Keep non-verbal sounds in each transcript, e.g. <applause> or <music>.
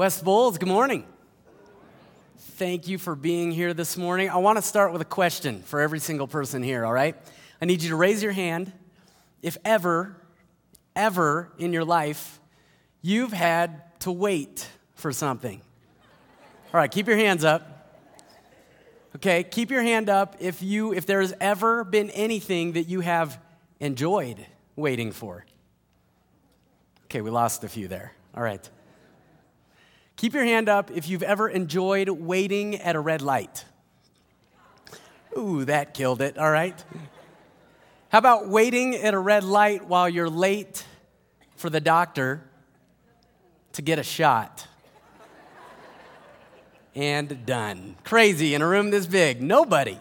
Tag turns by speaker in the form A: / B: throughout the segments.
A: West Bowles, good morning. Thank you for being here this morning. I want to start with a question for every single person here, all right? I need you to raise your hand if ever, ever in your life you've had to wait for something. All right, keep your hands up. Okay, keep your hand up if you if there has ever been anything that you have enjoyed waiting for. Okay, we lost a few there. All right. Keep your hand up if you've ever enjoyed waiting at a red light. Ooh, that killed it. All right. How about waiting at a red light while you're late for the doctor to get a shot? And done. Crazy in a room this big. Nobody.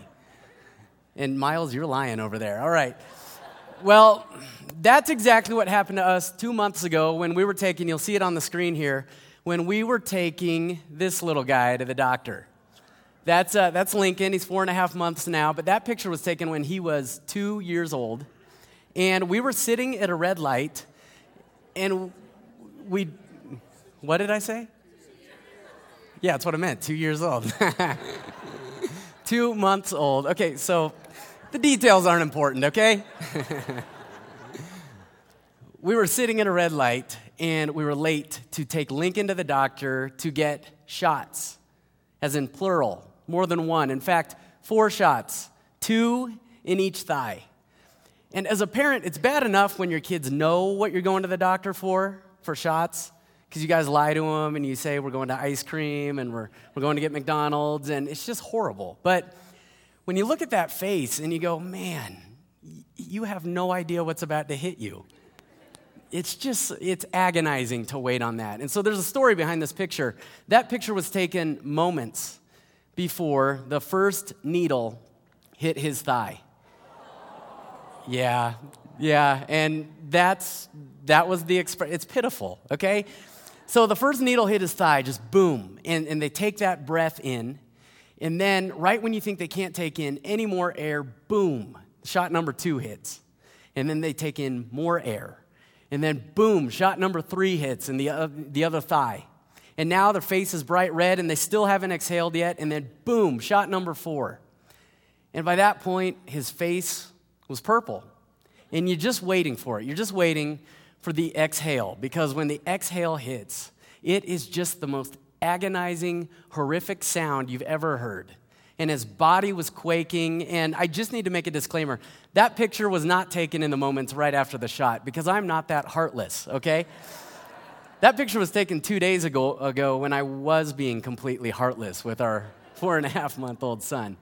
A: And Miles, you're lying over there. All right. Well, that's exactly what happened to us two months ago when we were taking, you'll see it on the screen here when we were taking this little guy to the doctor. That's, uh, that's Lincoln. He's four and a half months now, but that picture was taken when he was two years old. And we were sitting at a red light, and we, what did I say? Yeah, that's what I meant, two years old. <laughs> two months old. Okay, so the details aren't important, okay? <laughs> we were sitting at a red light, and we were late to take Lincoln to the doctor to get shots, as in plural, more than one. In fact, four shots, two in each thigh. And as a parent, it's bad enough when your kids know what you're going to the doctor for, for shots, because you guys lie to them and you say, we're going to ice cream and we're, we're going to get McDonald's, and it's just horrible. But when you look at that face and you go, man, you have no idea what's about to hit you it's just it's agonizing to wait on that. And so there's a story behind this picture. That picture was taken moments before the first needle hit his thigh. Yeah yeah and that's that was the expression it's pitiful okay? So the first needle hit his thigh just boom and, and they take that breath in and then right when you think they can't take in any more air boom shot number two hits and then they take in more air and then, boom, shot number three hits in the, uh, the other thigh. And now their face is bright red and they still haven't exhaled yet. And then, boom, shot number four. And by that point, his face was purple. And you're just waiting for it. You're just waiting for the exhale because when the exhale hits, it is just the most agonizing, horrific sound you've ever heard and his body was quaking. And I just need to make a disclaimer that picture was not taken in the moments right after the shot because I'm not that heartless, okay? that picture was taken two days ago, ago when I was being completely heartless with our four and a half month old son.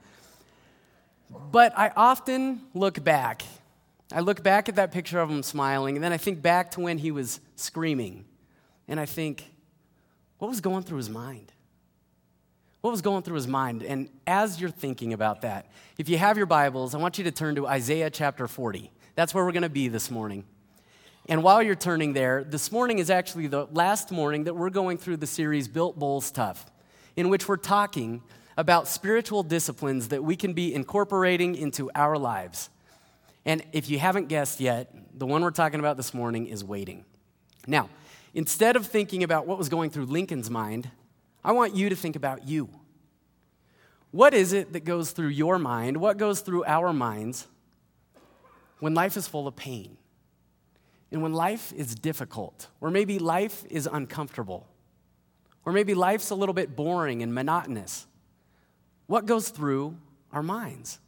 A: But I often look back. I look back at that picture of him smiling, and then I think back to when he was screaming. And I think, what was going through his mind? What was going through his mind? And as you're thinking about that, if you have your Bibles, I want you to turn to Isaiah chapter 40. That's where we're going to be this morning. And while you're turning there, this morning is actually the last morning that we're going through the series Built Bowles Tough, in which we're talking about spiritual disciplines that we can be incorporating into our lives. And if you haven't guessed yet, the one we're talking about this morning is waiting. Now, instead of thinking about what was going through Lincoln's mind, I want you to think about you. What is it that goes through your mind? What goes through our minds when life is full of pain? And when life is difficult, or maybe life is uncomfortable, or maybe life's a little bit boring and monotonous, what goes through our minds?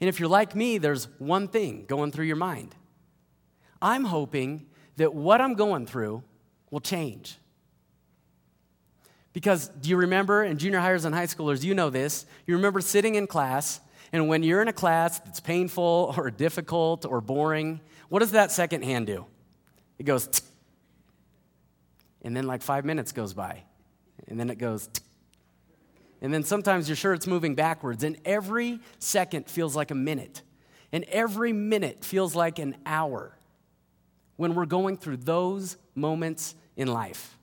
A: And if you're like me, there's one thing going through your mind. I'm hoping that what I'm going through will change. Because do you remember, in junior hires and high schoolers, you know this, you remember sitting in class, and when you're in a class that's painful <laughs> or difficult or boring, what does that second hand do? It goes, Tsk. and then like five minutes goes by, and then it goes, Tsk. and then sometimes you're sure it's moving backwards, and every second feels like a minute, and every minute feels like an hour when we're going through those moments in life.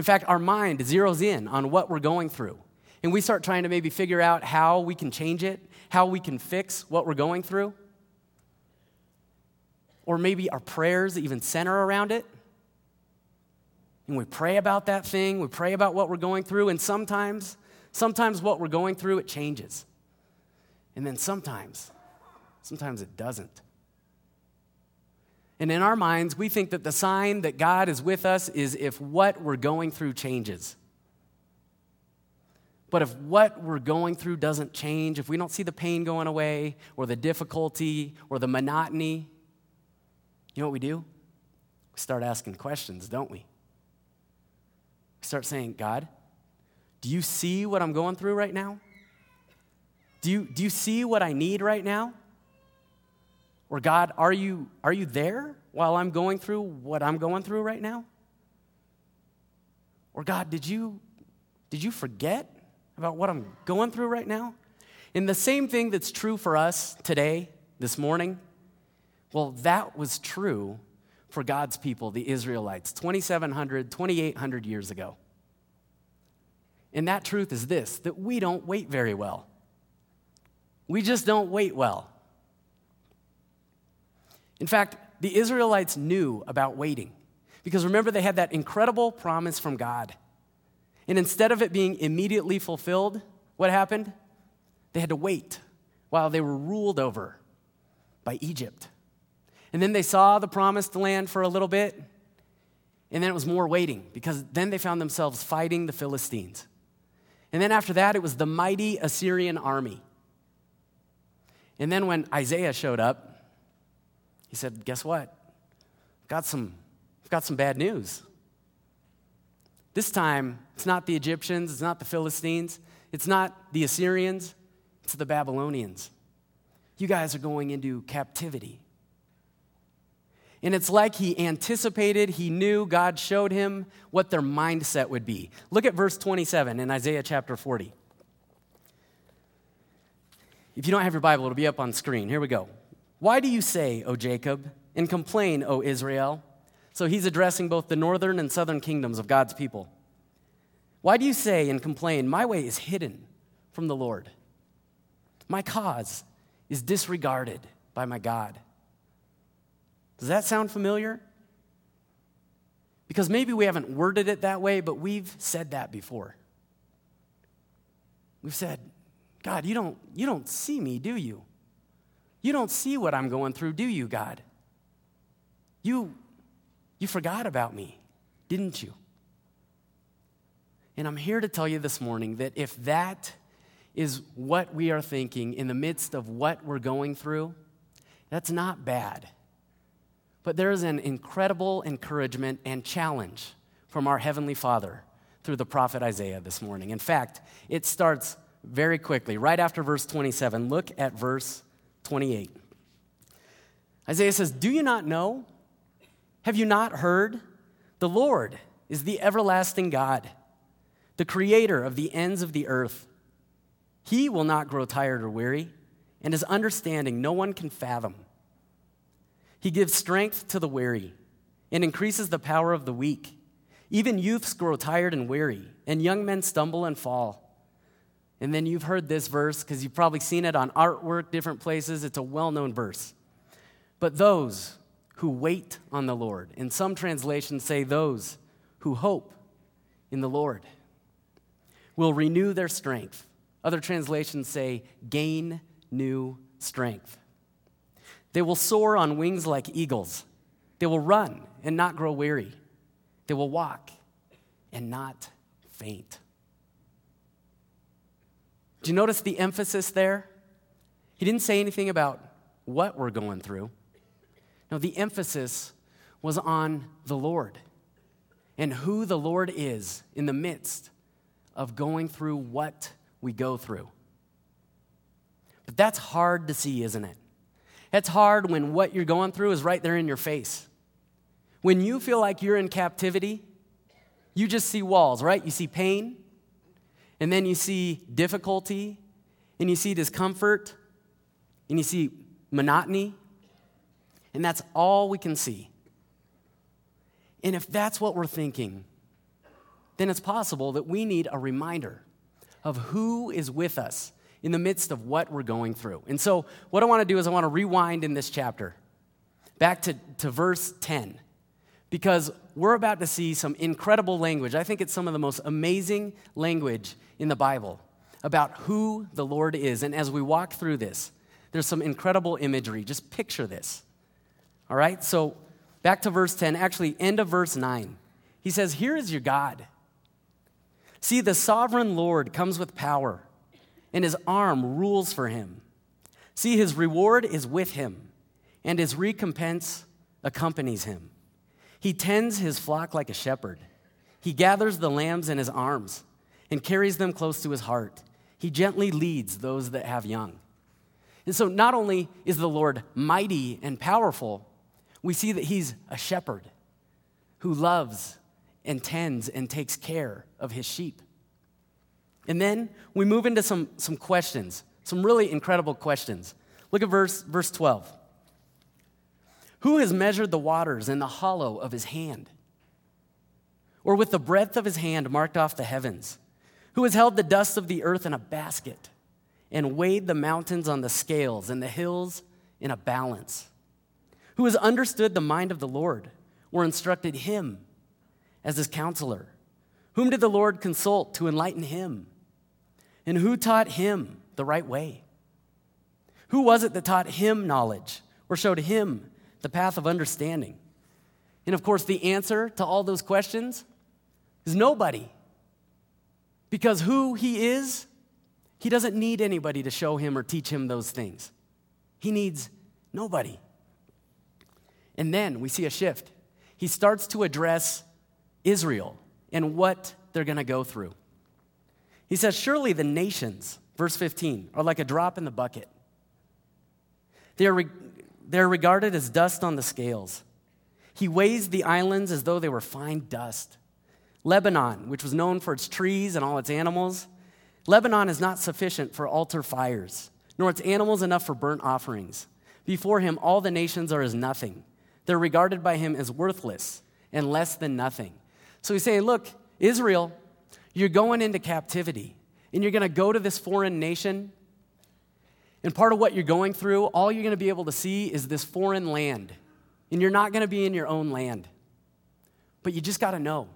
A: In fact, our mind zeroes in on what we're going through. And we start trying to maybe figure out how we can change it, how we can fix what we're going through. Or maybe our prayers even center around it. and we pray about that thing, we pray about what we're going through, and sometimes, sometimes what we're going through, it changes. And then sometimes, sometimes it doesn't. And in our minds, we think that the sign that God is with us is if what we're going through changes. But if what we're going through doesn't change, if we don't see the pain going away, or the difficulty, or the monotony, you know what we do? We start asking questions, don't we? We start saying, God, do you see what I'm going through right now? Do you, do you see what I need right now? Or, God, are you, are you there while I'm going through what I'm going through right now? Or, God, did you, did you forget about what I'm going through right now? And the same thing that's true for us today, this morning, well, that was true for God's people, the Israelites, 2,700, 2,800 years ago. And that truth is this that we don't wait very well. We just don't wait well. In fact, the Israelites knew about waiting because remember, they had that incredible promise from God. And instead of it being immediately fulfilled, what happened? They had to wait while they were ruled over by Egypt. And then they saw the promised land for a little bit, and then it was more waiting because then they found themselves fighting the Philistines. And then after that, it was the mighty Assyrian army. And then when Isaiah showed up, he said, Guess what? I've got some, I've got some bad news. This time, it's not the Egyptians, it's not the Philistines, it's not the Assyrians, it's the Babylonians. You guys are going into captivity. And it's like he anticipated, he knew, God showed him what their mindset would be. Look at verse 27 in Isaiah chapter 40. If you don't have your Bible, it'll be up on screen. Here we go. Why do you say, O Jacob, and complain, O Israel? So he's addressing both the northern and southern kingdoms of God's people. Why do you say and complain, My way is hidden from the Lord? My cause is disregarded by my God. Does that sound familiar? Because maybe we haven't worded it that way, but we've said that before. We've said, God, you don't, you don't see me, do you? You don't see what I'm going through, do you, God? You, you forgot about me, didn't you? And I'm here to tell you this morning that if that is what we are thinking in the midst of what we're going through, that's not bad. But there is an incredible encouragement and challenge from our Heavenly Father through the prophet Isaiah this morning. In fact, it starts very quickly, right after verse 27. Look at verse 28. Isaiah says, Do you not know? Have you not heard? The Lord is the everlasting God, the creator of the ends of the earth. He will not grow tired or weary, and his understanding no one can fathom. He gives strength to the weary and increases the power of the weak. Even youths grow tired and weary, and young men stumble and fall. And then you've heard this verse because you've probably seen it on artwork, different places. It's a well known verse. But those who wait on the Lord, in some translations say those who hope in the Lord, will renew their strength. Other translations say gain new strength. They will soar on wings like eagles. They will run and not grow weary. They will walk and not faint. Do you notice the emphasis there? He didn't say anything about what we're going through. No, the emphasis was on the Lord and who the Lord is in the midst of going through what we go through. But that's hard to see, isn't it? It's hard when what you're going through is right there in your face. When you feel like you're in captivity, you just see walls, right? You see pain, and then you see difficulty, and you see discomfort, and you see monotony, and that's all we can see. And if that's what we're thinking, then it's possible that we need a reminder of who is with us in the midst of what we're going through. And so, what I want to do is I want to rewind in this chapter back to, to verse 10. Because we're about to see some incredible language. I think it's some of the most amazing language in the Bible about who the Lord is. And as we walk through this, there's some incredible imagery. Just picture this. All right? So back to verse 10, actually, end of verse 9. He says, Here is your God. See, the sovereign Lord comes with power, and his arm rules for him. See, his reward is with him, and his recompense accompanies him. He tends his flock like a shepherd. He gathers the lambs in his arms and carries them close to his heart. He gently leads those that have young. And so, not only is the Lord mighty and powerful, we see that he's a shepherd who loves and tends and takes care of his sheep. And then we move into some, some questions, some really incredible questions. Look at verse, verse 12. Who has measured the waters in the hollow of his hand? Or with the breadth of his hand marked off the heavens? Who has held the dust of the earth in a basket and weighed the mountains on the scales and the hills in a balance? Who has understood the mind of the Lord or instructed him as his counselor? Whom did the Lord consult to enlighten him? And who taught him the right way? Who was it that taught him knowledge or showed him the path of understanding? And of course, the answer to all those questions is nobody. Because who he is, he doesn't need anybody to show him or teach him those things. He needs nobody. And then we see a shift. He starts to address Israel and what they're going to go through. He says, Surely the nations, verse 15, are like a drop in the bucket. They are, re- they are regarded as dust on the scales. He weighs the islands as though they were fine dust. Lebanon, which was known for its trees and all its animals, Lebanon is not sufficient for altar fires, nor its animals enough for burnt offerings. Before him, all the nations are as nothing. They're regarded by him as worthless and less than nothing. So he's saying, Look, Israel, you're going into captivity, and you're going to go to this foreign nation and part of what you're going through, all you're going to be able to see is this foreign land. And you're not going to be in your own land. But you just got to know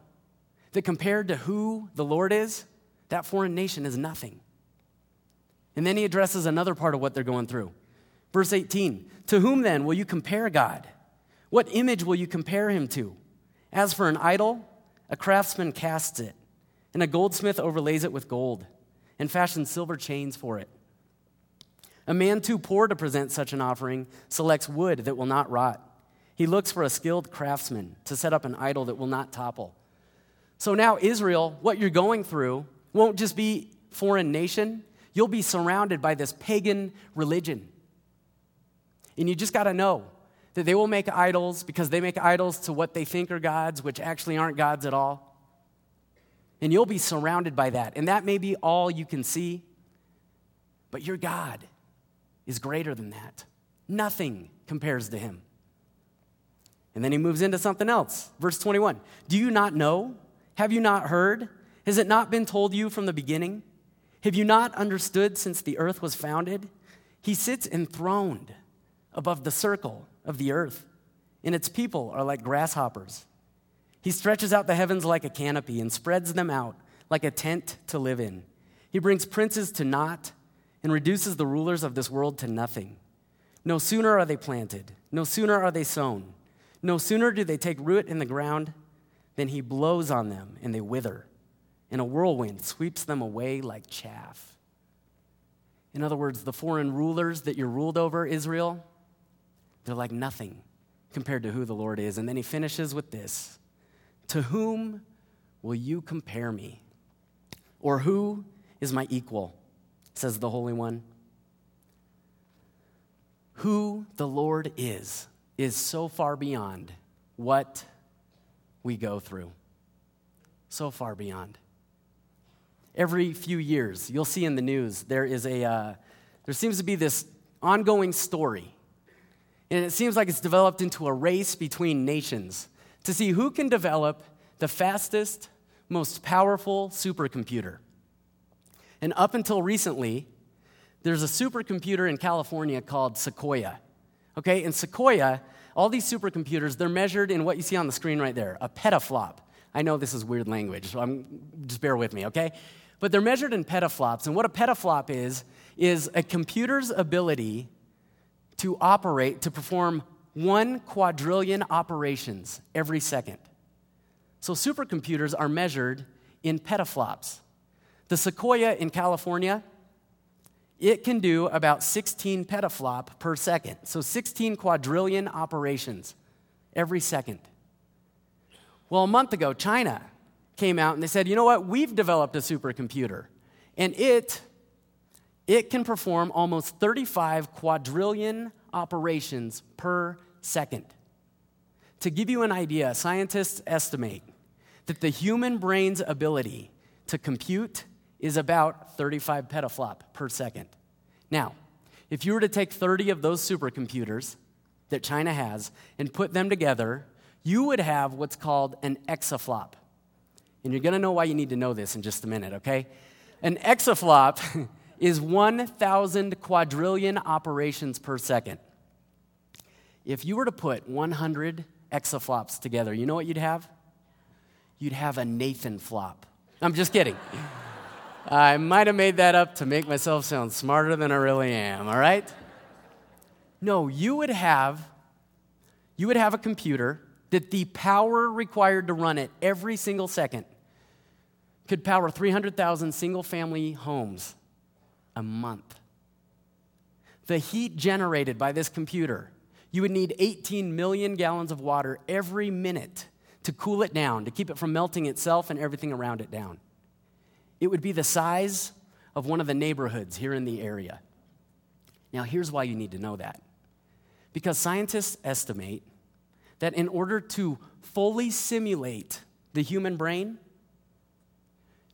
A: that compared to who the Lord is, that foreign nation is nothing. And then he addresses another part of what they're going through. Verse 18 To whom then will you compare God? What image will you compare him to? As for an idol, a craftsman casts it, and a goldsmith overlays it with gold, and fashions silver chains for it. A man too poor to present such an offering selects wood that will not rot. He looks for a skilled craftsman to set up an idol that will not topple. So now, Israel, what you're going through won't just be foreign nation, you'll be surrounded by this pagan religion. And you just got to know that they will make idols because they make idols to what they think are gods, which actually aren't gods at all. And you'll be surrounded by that. And that may be all you can see, but you're God is greater than that. Nothing compares to him. And then he moves into something else. Verse 21 Do you not know? Have you not heard? Has it not been told you from the beginning? Have you not understood since the earth was founded? He sits enthroned above the circle of the earth, and its people are like grasshoppers. He stretches out the heavens like a canopy and spreads them out like a tent to live in. He brings princes to naught and reduces the rulers of this world to nothing. No sooner are they planted, no sooner are they sown, no sooner do they take root in the ground than he blows on them and they wither, and a whirlwind sweeps them away like chaff. In other words, the foreign rulers that you're ruled over, Israel, they're like nothing compared to who the Lord is. And then he finishes with this To whom will you compare me? Or who is my equal? Says the Holy One. Who the Lord is, is so far beyond what we go through. So far beyond. Every few years, you'll see in the news, there is a, uh, there seems to be this ongoing story. And it seems like it's developed into a race between nations to see who can develop the fastest, most powerful supercomputer. And up until recently, there's a supercomputer in California called Sequoia. Okay, and Sequoia all these supercomputers, they're measured in what you see on the screen right there a petaflop. I know this is weird language, so I'm, just bear with me, okay? But they're measured in petaflops. And what a petaflop is, is a computer's ability to operate, to perform one quadrillion operations every second. So supercomputers are measured in petaflops. The Sequoia in California, it can do about 16 petaflop per second. So 16 quadrillion operations every second. Well, a month ago, China came out and they said, you know what, we've developed a supercomputer, and it, it can perform almost 35 quadrillion operations per second. To give you an idea, scientists estimate that the human brain's ability to compute is about 35 petaflop per second. Now, if you were to take 30 of those supercomputers that China has and put them together, you would have what's called an exaflop. And you're to know why you need to know this in just a minute, okay? An exaflop <laughs> is 1,000 quadrillion operations per second. If you were to put 100 exaflops together, you know what you'd have? You'd have a Nathan flop. I'm just kidding. I might have made that up to make myself sound smarter than I really am, all right? No, you would have you would have a computer that the power required to run it every single second could power 300,000 single family homes a month. The heat generated by this computer, you would need 18 million gallons of water every minute to cool it down, to keep it from melting itself and everything around it down. It would be the size of one of the neighborhoods here in the area. Now, here's why you need to know that. Because scientists estimate that in order to fully simulate the human brain,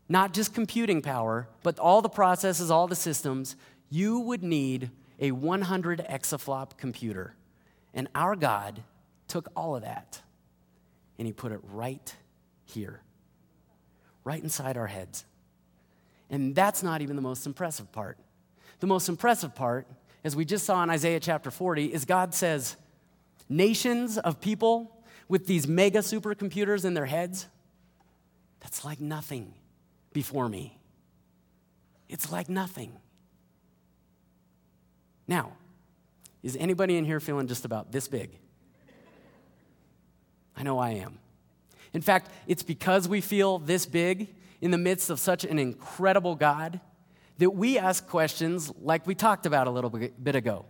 A: not just computing power, but all the processes, all the systems, you would need a 100 exaflop computer. And our God took all of that and he put it right here, right inside our heads. And that's not even the most impressive part. The most impressive part, as we just saw in Isaiah chapter 40, is God says, nations of people with these mega supercomputers in their heads, that's like nothing before me. It's like nothing. Now, is anybody in here feeling just about this big? I know I am. In fact, it's because we feel this big in the midst of such an incredible God that we ask questions like we talked about a little bit ago.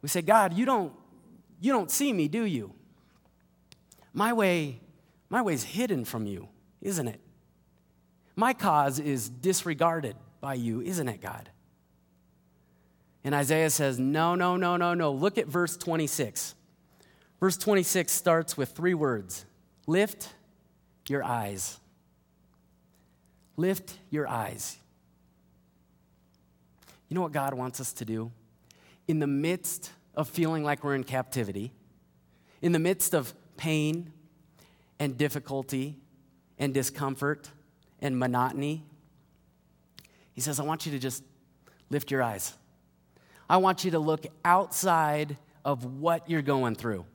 A: We say, God, you don't, you don't see me, do you? My way, my way's hidden from you, isn't it? My cause is disregarded by you, isn't it, God? And Isaiah says, No, no, no, no, no. Look at verse 26. Verse 26 starts with three words Lift your eyes. Lift your eyes. You know what God wants us to do? In the midst of feeling like we're in captivity, in the midst of pain and difficulty and discomfort, and monotony. He says, I want you to just lift your eyes. I want you to look outside of what you're going through.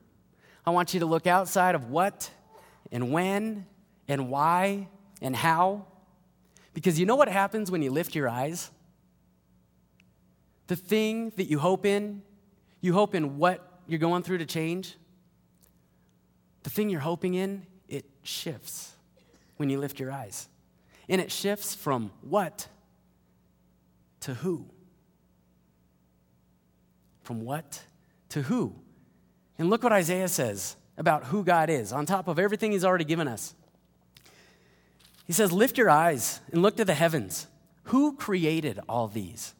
A: I want you to look outside of what and when and why and how. Because you know what happens when you lift your eyes? The thing that you hope in, you hope in what you're going through to change. The thing you're hoping in, it shifts when you lift your eyes. And it shifts from what to who. From what to who. And look what Isaiah says about who God is, on top of everything he's already given us. He says, Lift your eyes and look to the heavens. Who created all these?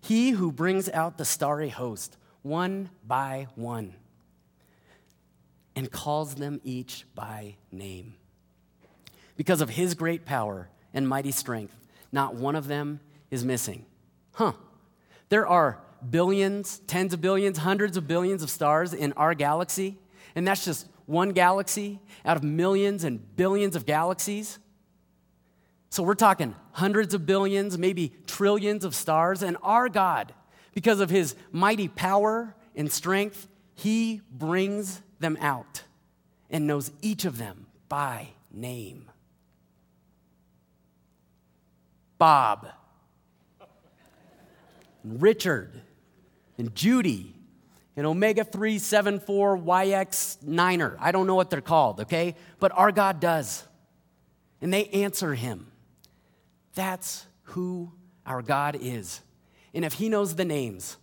A: He who brings out the starry host, one by one, and calls them each by name. Because of his great power and mighty strength, not one of them is missing. Huh. There are billions, tens of billions, hundreds of billions of stars in our galaxy, and that's just one galaxy out of millions and billions of galaxies. So we're talking hundreds of billions, maybe trillions of stars, and our God, because of his mighty power and strength, He brings them out and knows each of them by name. Bob, and Richard, and Judy, and Omega 374 YX9er. I don't know what they're called, okay? But our God does. And they answer him. That's who our God is. And if he knows the names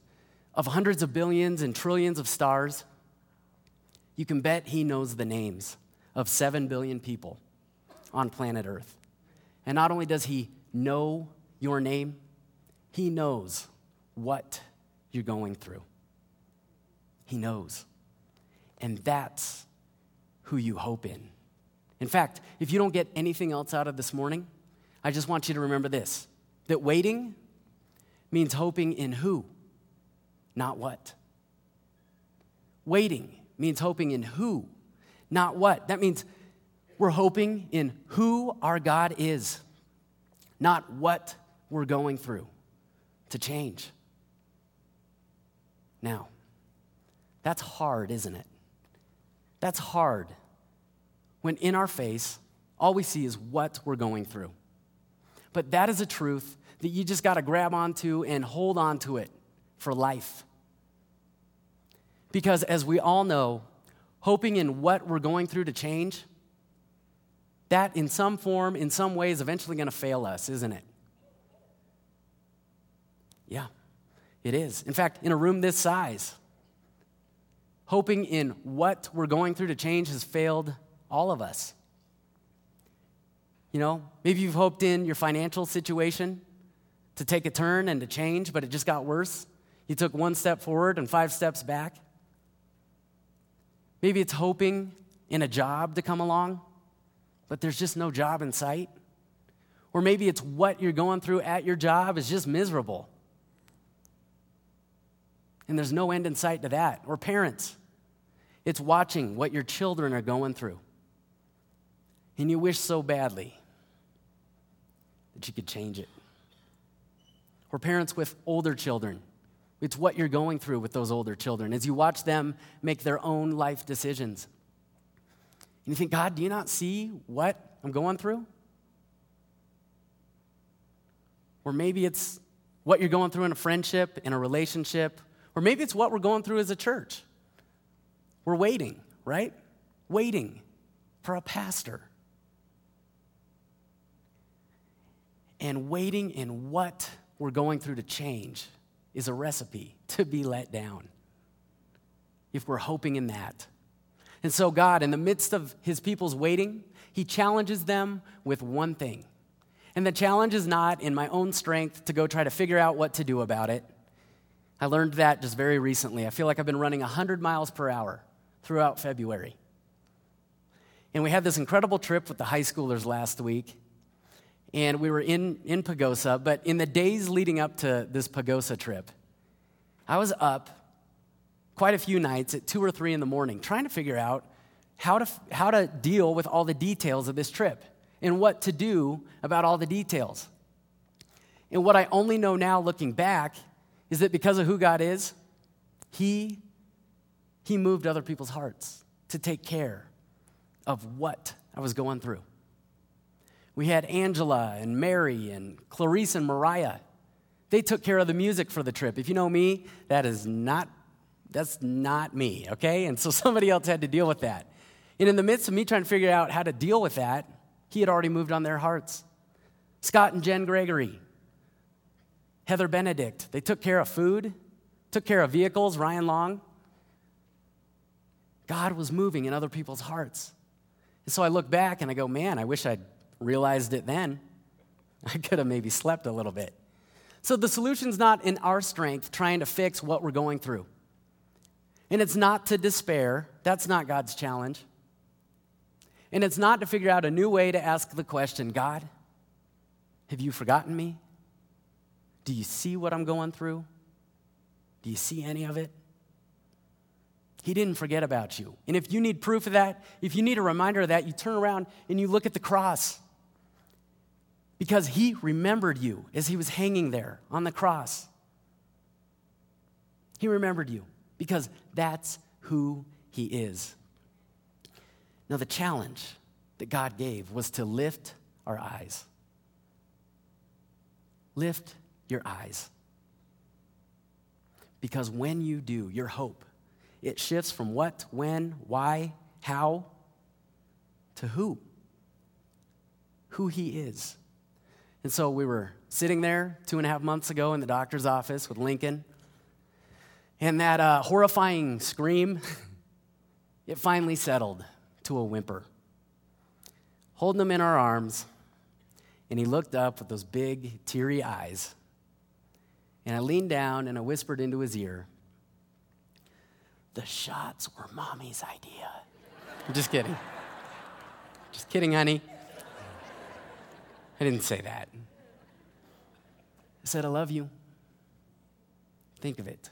A: of hundreds of billions and trillions of stars, you can bet he knows the names of 7 billion people on planet Earth. And not only does he know your name, he knows what you're going through. He knows. And that's who you hope in. In fact, if you don't get anything else out of this morning, I just want you to remember this that waiting means hoping in who, not what. Waiting means hoping in who, not what. That means we're hoping in who our God is, not what we're going through to change. Now, that's hard, isn't it? That's hard when in our face, all we see is what we're going through. But that is a truth that you just got to grab onto and hold on to it for life. Because as we all know, hoping in what we're going through to change, that in some form, in some way, is eventually going to fail us, isn't it? Yeah, it is. In fact, in a room this size, hoping in what we're going through to change has failed all of us. You know, maybe you've hoped in your financial situation to take a turn and to change, but it just got worse. You took one step forward and five steps back. Maybe it's hoping in a job to come along, but there's just no job in sight. Or maybe it's what you're going through at your job is just miserable. And there's no end in sight to that. Or parents, it's watching what your children are going through. And you wish so badly that you could change it. Or parents with older children, it's what you're going through with those older children as you watch them make their own life decisions. And you think, God, do you not see what I'm going through? Or maybe it's what you're going through in a friendship, in a relationship, or maybe it's what we're going through as a church. We're waiting, right? Waiting for a pastor. And waiting in what we're going through to change is a recipe to be let down if we're hoping in that. And so, God, in the midst of his people's waiting, he challenges them with one thing. And the challenge is not in my own strength to go try to figure out what to do about it. I learned that just very recently. I feel like I've been running 100 miles per hour throughout February. And we had this incredible trip with the high schoolers last week and we were in, in Pagosa. But in the days leading up to this Pagosa trip, I was up quite a few nights at two or three in the morning trying to figure out how to, how to deal with all the details of this trip and what to do about all the details. And what I only know now looking back is that because of who God is, He, he moved other people's hearts to take care of what I was going through. We had Angela and Mary and Clarice and Mariah. They took care of the music for the trip. If you know me, that is not that's not me, okay? And so <laughs> somebody else had to deal with that. And in the midst of me trying to figure out how to deal with that, he had already moved on their hearts. Scott and Jen Gregory, Heather Benedict, they took care of food, took care of vehicles, Ryan Long. God was moving in other people's hearts. And so I look back and I go, man, I wish I'd realized it then. <laughs> I could have maybe slept a little bit. So the solution's not in our strength trying to fix what we're going through. And it's not to despair. That's not God's challenge. And it's not to figure out a new way to ask the question God, have you forgotten me? Do you see what I'm going through? Do you see any of it? He didn't forget about you. And if you need proof of that, if you need a reminder of that, you turn around and you look at the cross because he remembered you as he was hanging there on the cross. He remembered you because that's who He is. Now, the challenge that God gave was to lift our eyes. Lift your eyes. Because when you do, your hope, it shifts from what, when, why, how, to who. Who he is. And so we were sitting there two and a half months ago in the doctor's office with Lincoln, and that uh, horrifying scream, <laughs> it finally settled to a whimper. Holding him in our arms, and he looked up with those big, teary eyes. And I leaned down and I whispered into his ear, The shots were mommy's idea. I'm just kidding. Just kidding, honey. I didn't say that. I said, I love you. Think of it.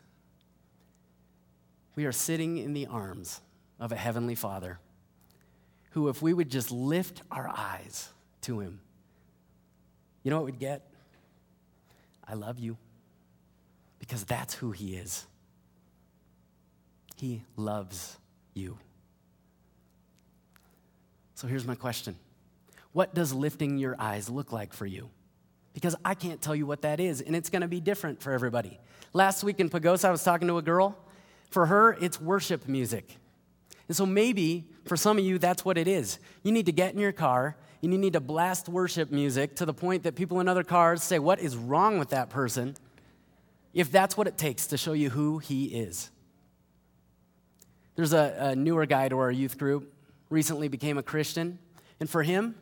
A: We are sitting in the arms of a heavenly Father who, if we would just lift our eyes to him, you know what we'd get? I love you. Because that's who he is. He loves you. So here's my question What does lifting your eyes look like for you? Because I can't tell you what that is, and it's going to be different for everybody. Last week in Pagosa, I was talking to a girl. For her, it's worship music. And so maybe for some of you, that's what it is. You need to get in your car and you need to blast worship music to the point that people in other cars say, What is wrong with that person? If that's what it takes to show you who he is. There's a, a newer guy to our youth group, recently became a Christian, and for him,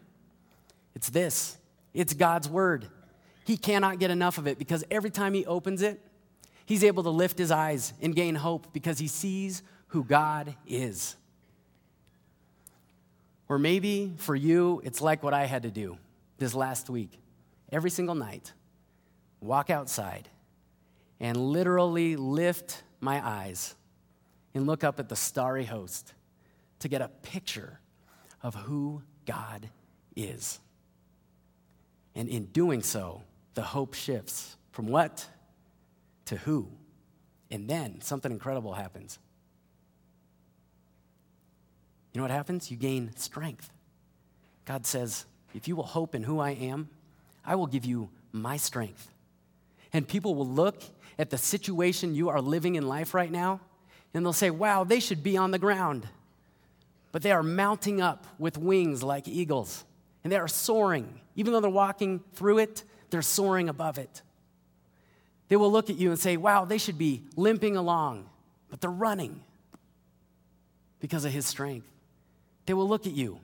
A: it's this it's God's word. He cannot get enough of it because every time he opens it, he's able to lift his eyes and gain hope because he sees who God is. Or maybe for you, it's like what I had to do this last week. Every single night, walk outside and literally lift my eyes and look up at the starry host to get a picture of who God is. And in doing so, the hope shifts from what to who. And then something incredible happens. You know what happens? You gain strength. God says, if you will hope in who I am, I will give you my strength. And people will look at the situation you are living in life right now, and they'll say, wow, they should be on the ground. But they are mounting up with wings like eagles, and they are soaring. Even though they're walking through it, they're soaring above it. They will look at you and say, wow, they should be limping along, but they're running because of his strength. They will look at you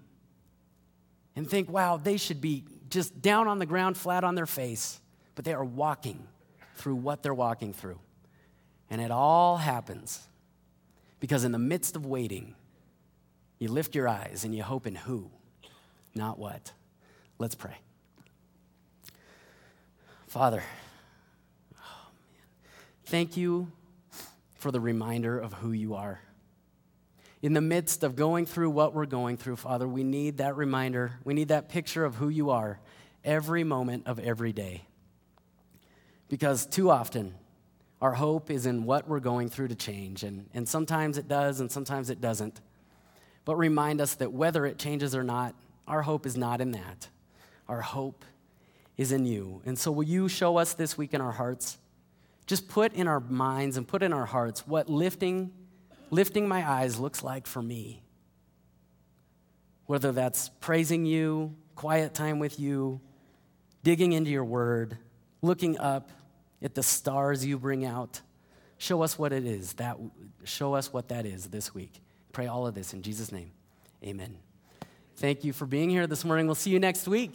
A: and think, wow, they should be just down on the ground, flat on their face, but they are walking through what they're walking through. And it all happens because in the midst of waiting, you lift your eyes and you hope in who, not what. Let's pray. Father, oh thank you for the reminder of who you are in the midst of going through what we're going through, Father, we need that reminder. We need that picture of who you are every moment of every day. Because too often, our hope is in what we're going through to change. And, and sometimes it does, and sometimes it doesn't. But remind us that whether it changes or not, our hope is not in that. Our hope is in you. And so, will you show us this week in our hearts? Just put in our minds and put in our hearts what lifting lifting my eyes looks like for me. Whether that's praising you, quiet time with you, digging into your word, looking up at the stars you bring out. Show us what it is. That show us what that is this week. Pray all of this in Jesus' name. Amen. Thank you for being here this morning. We'll see you next week.